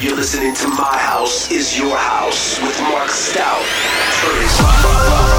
You're listening to My House is Your House with Mark Stout.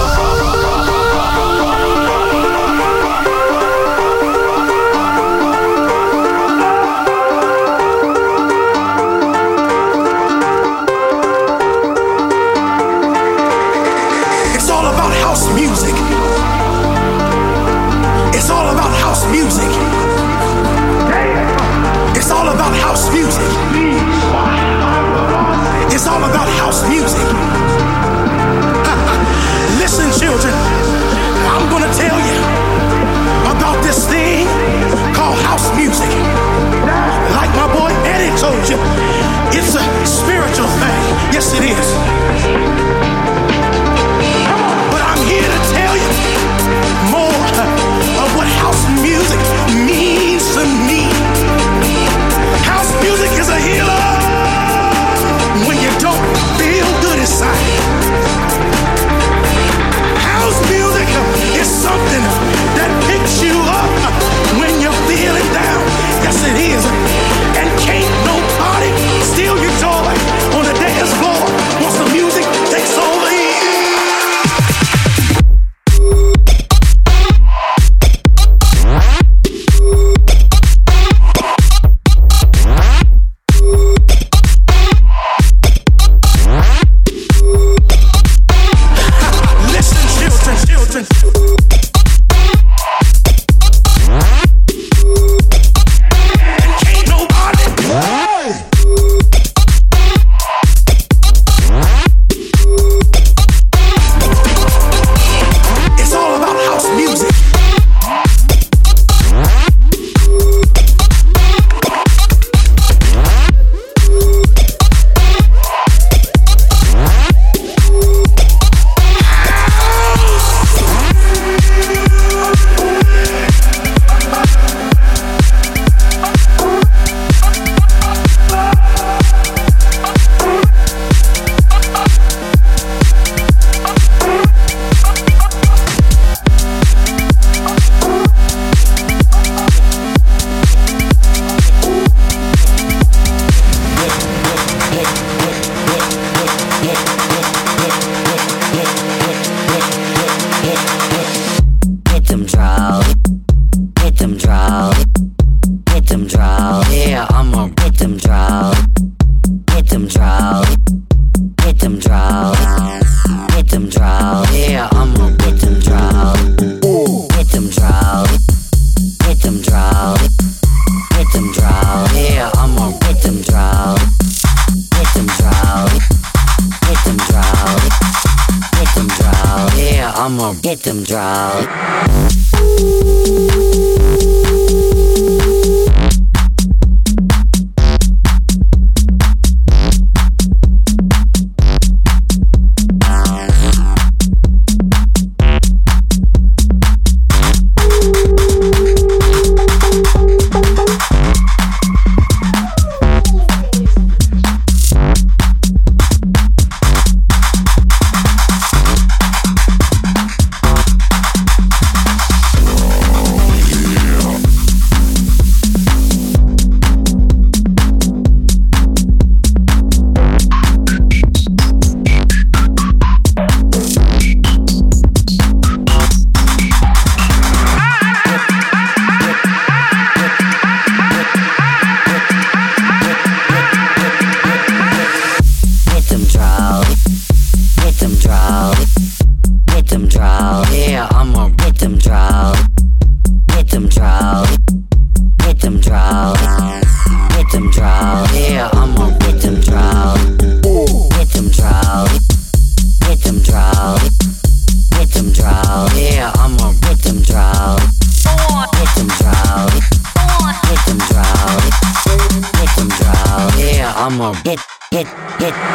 hit, hit.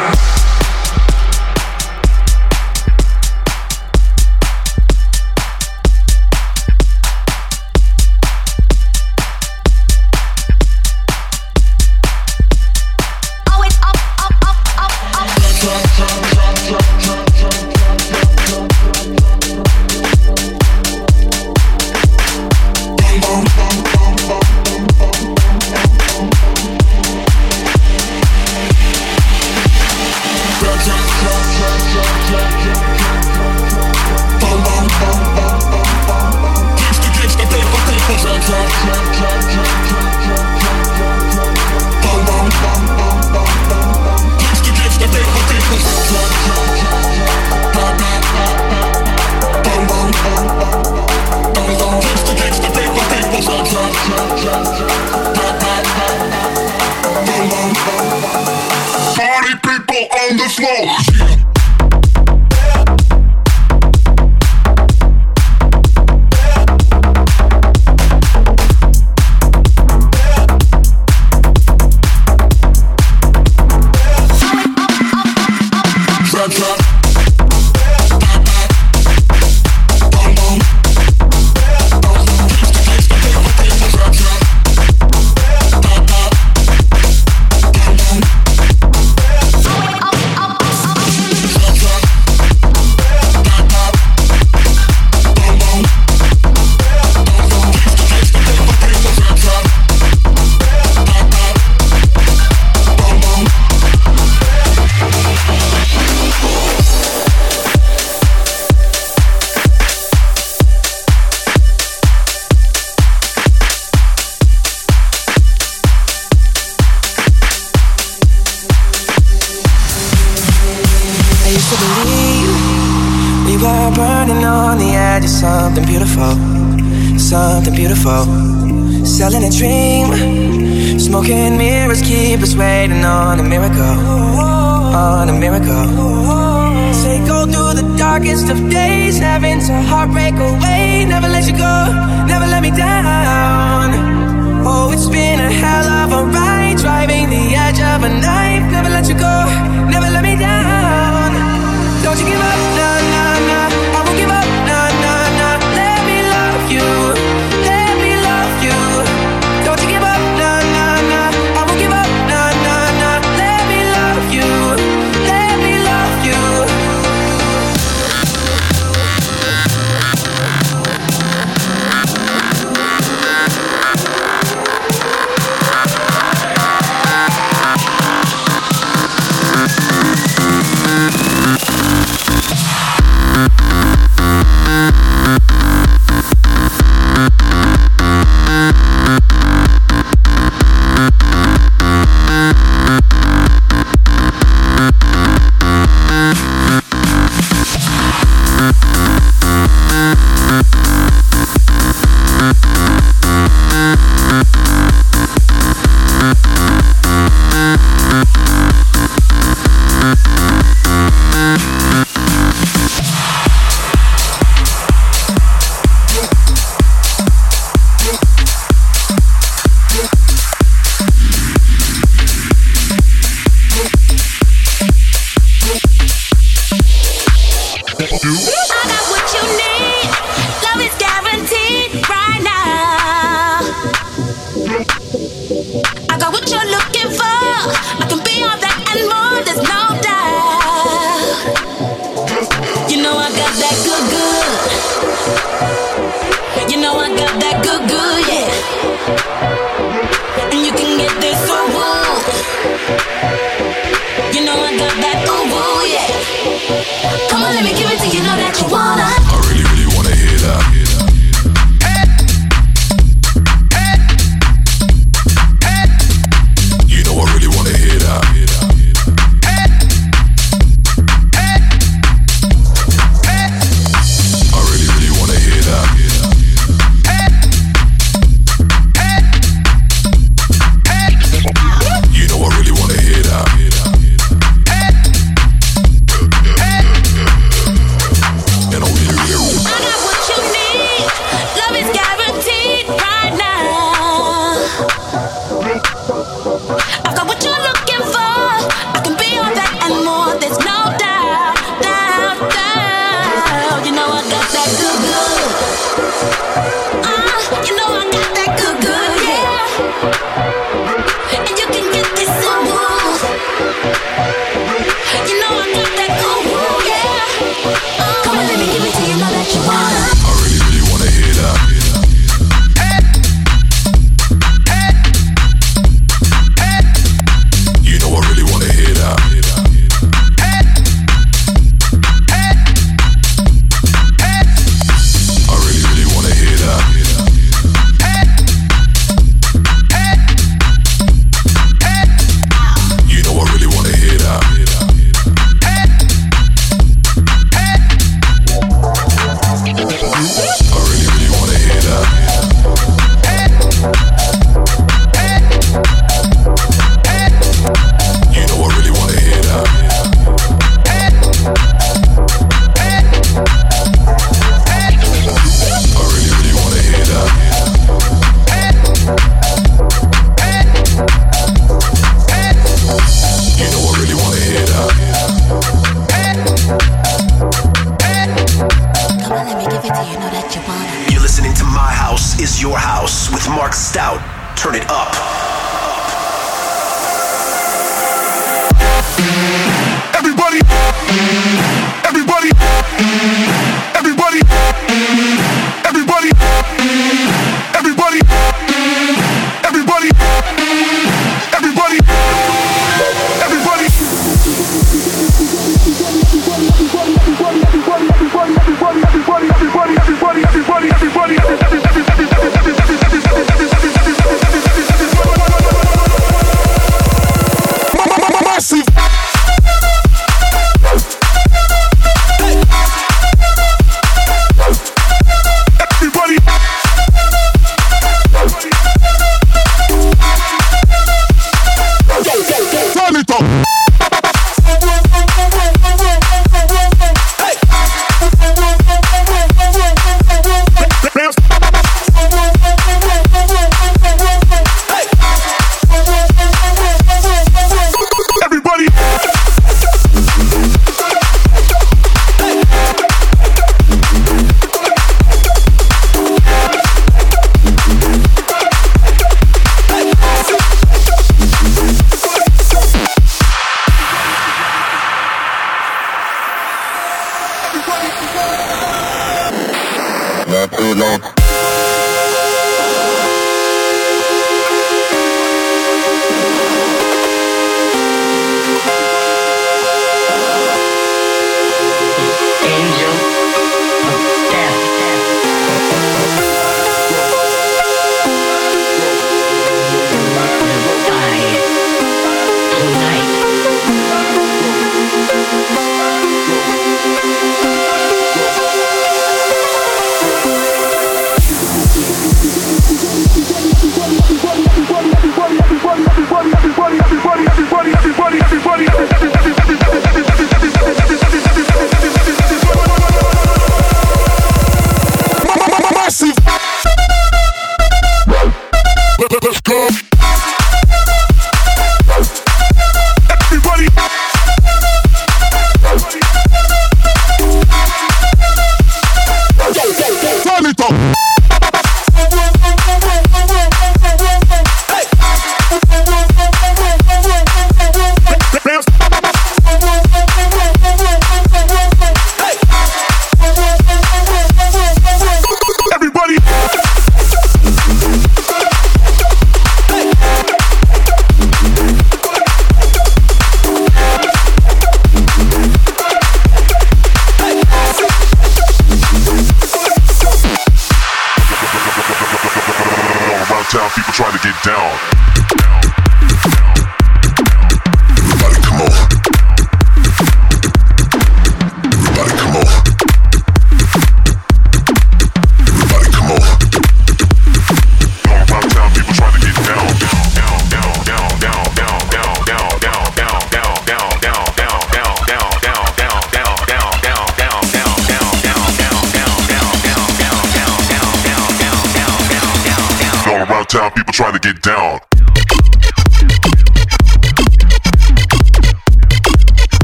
원하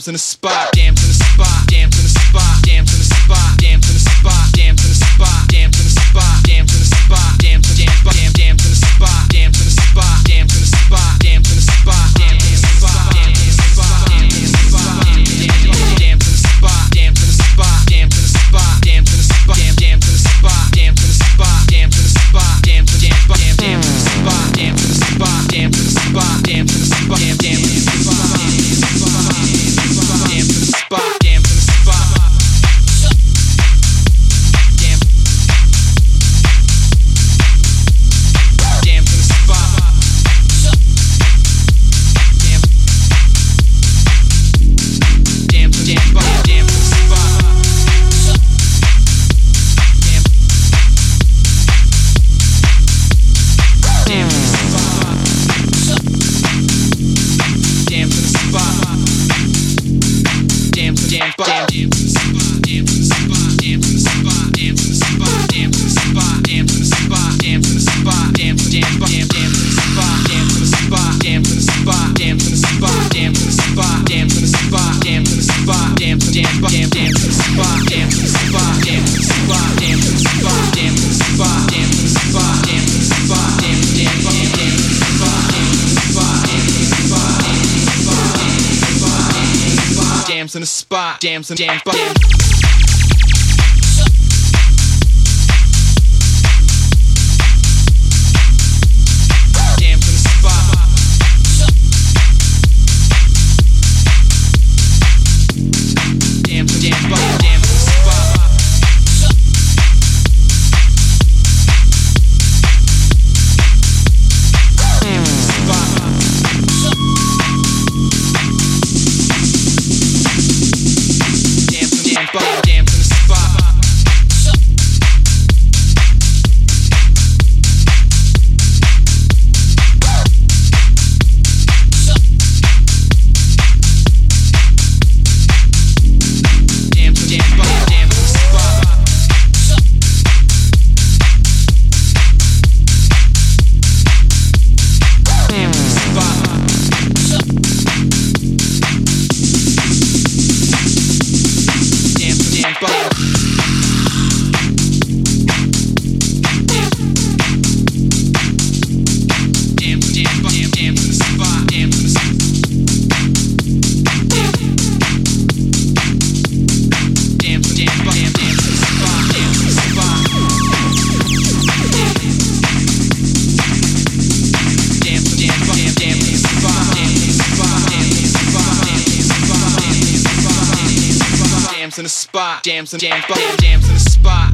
Samson. jams and jams. spot. Jams and jams, jams, in the spot.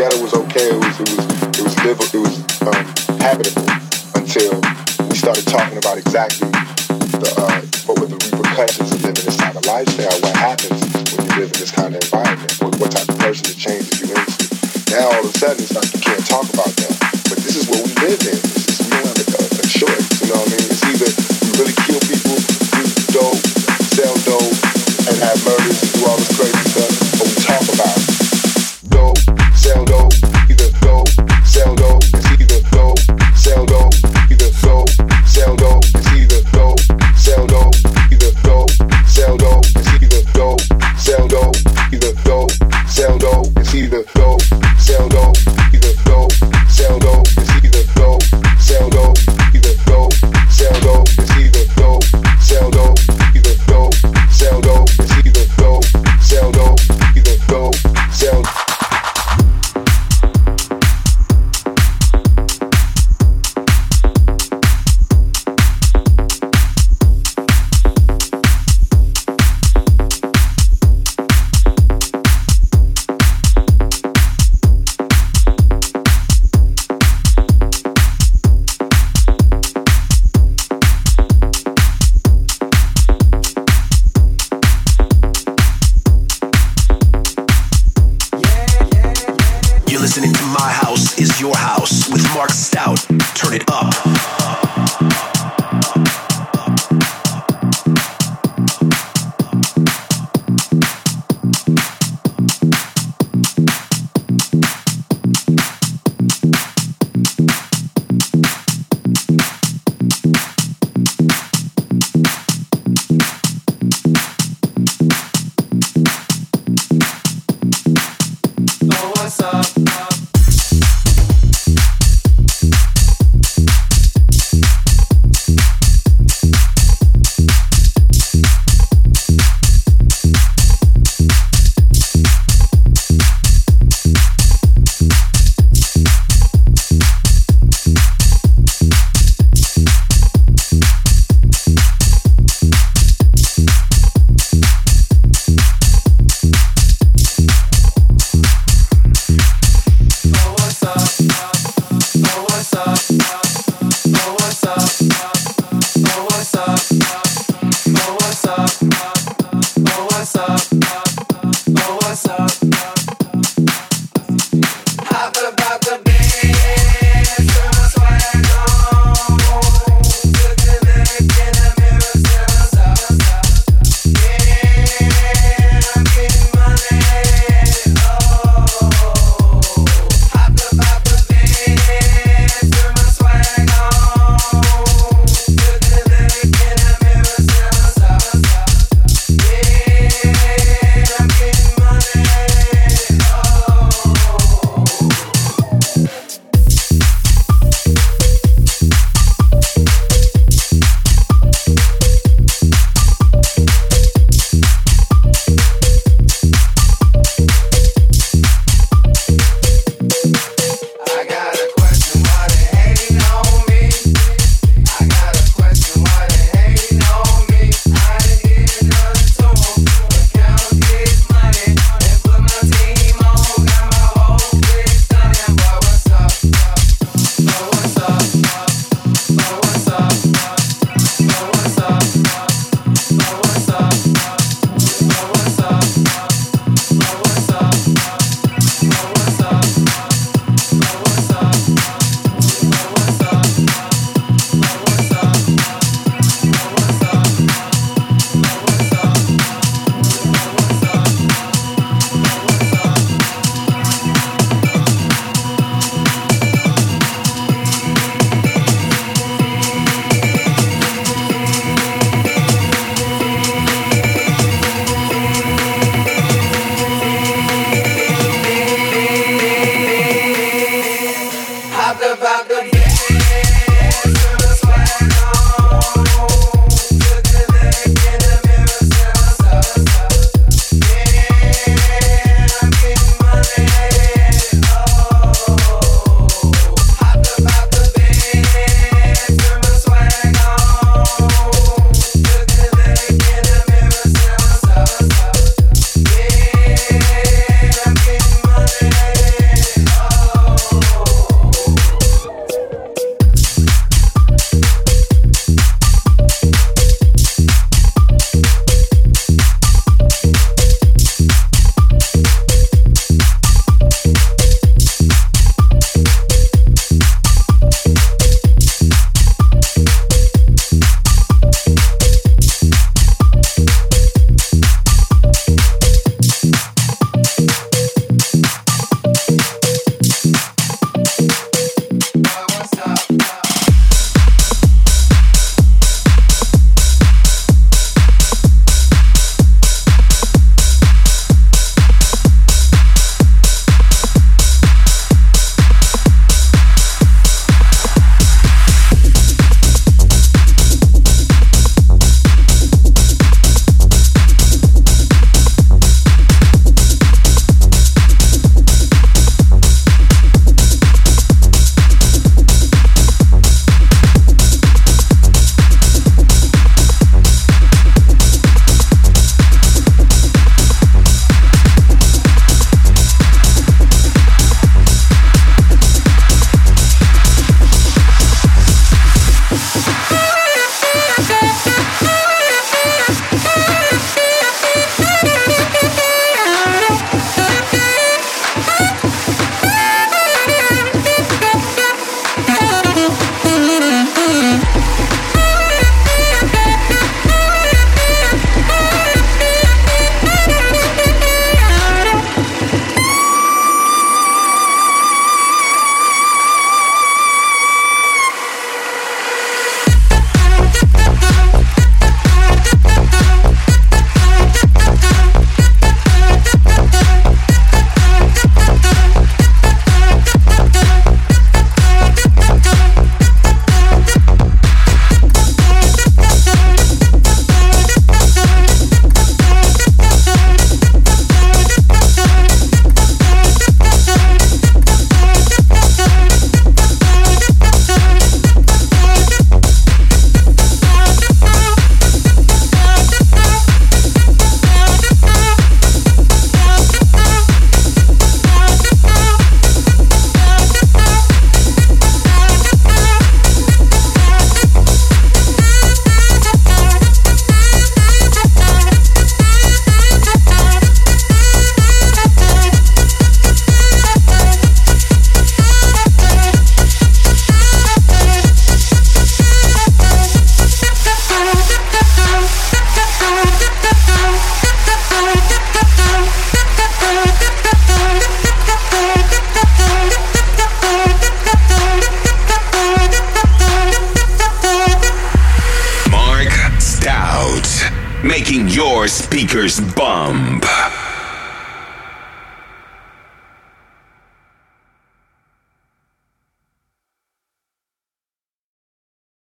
ghetto was okay. It was it was it was livable. It was um, habitable until we started talking about exactly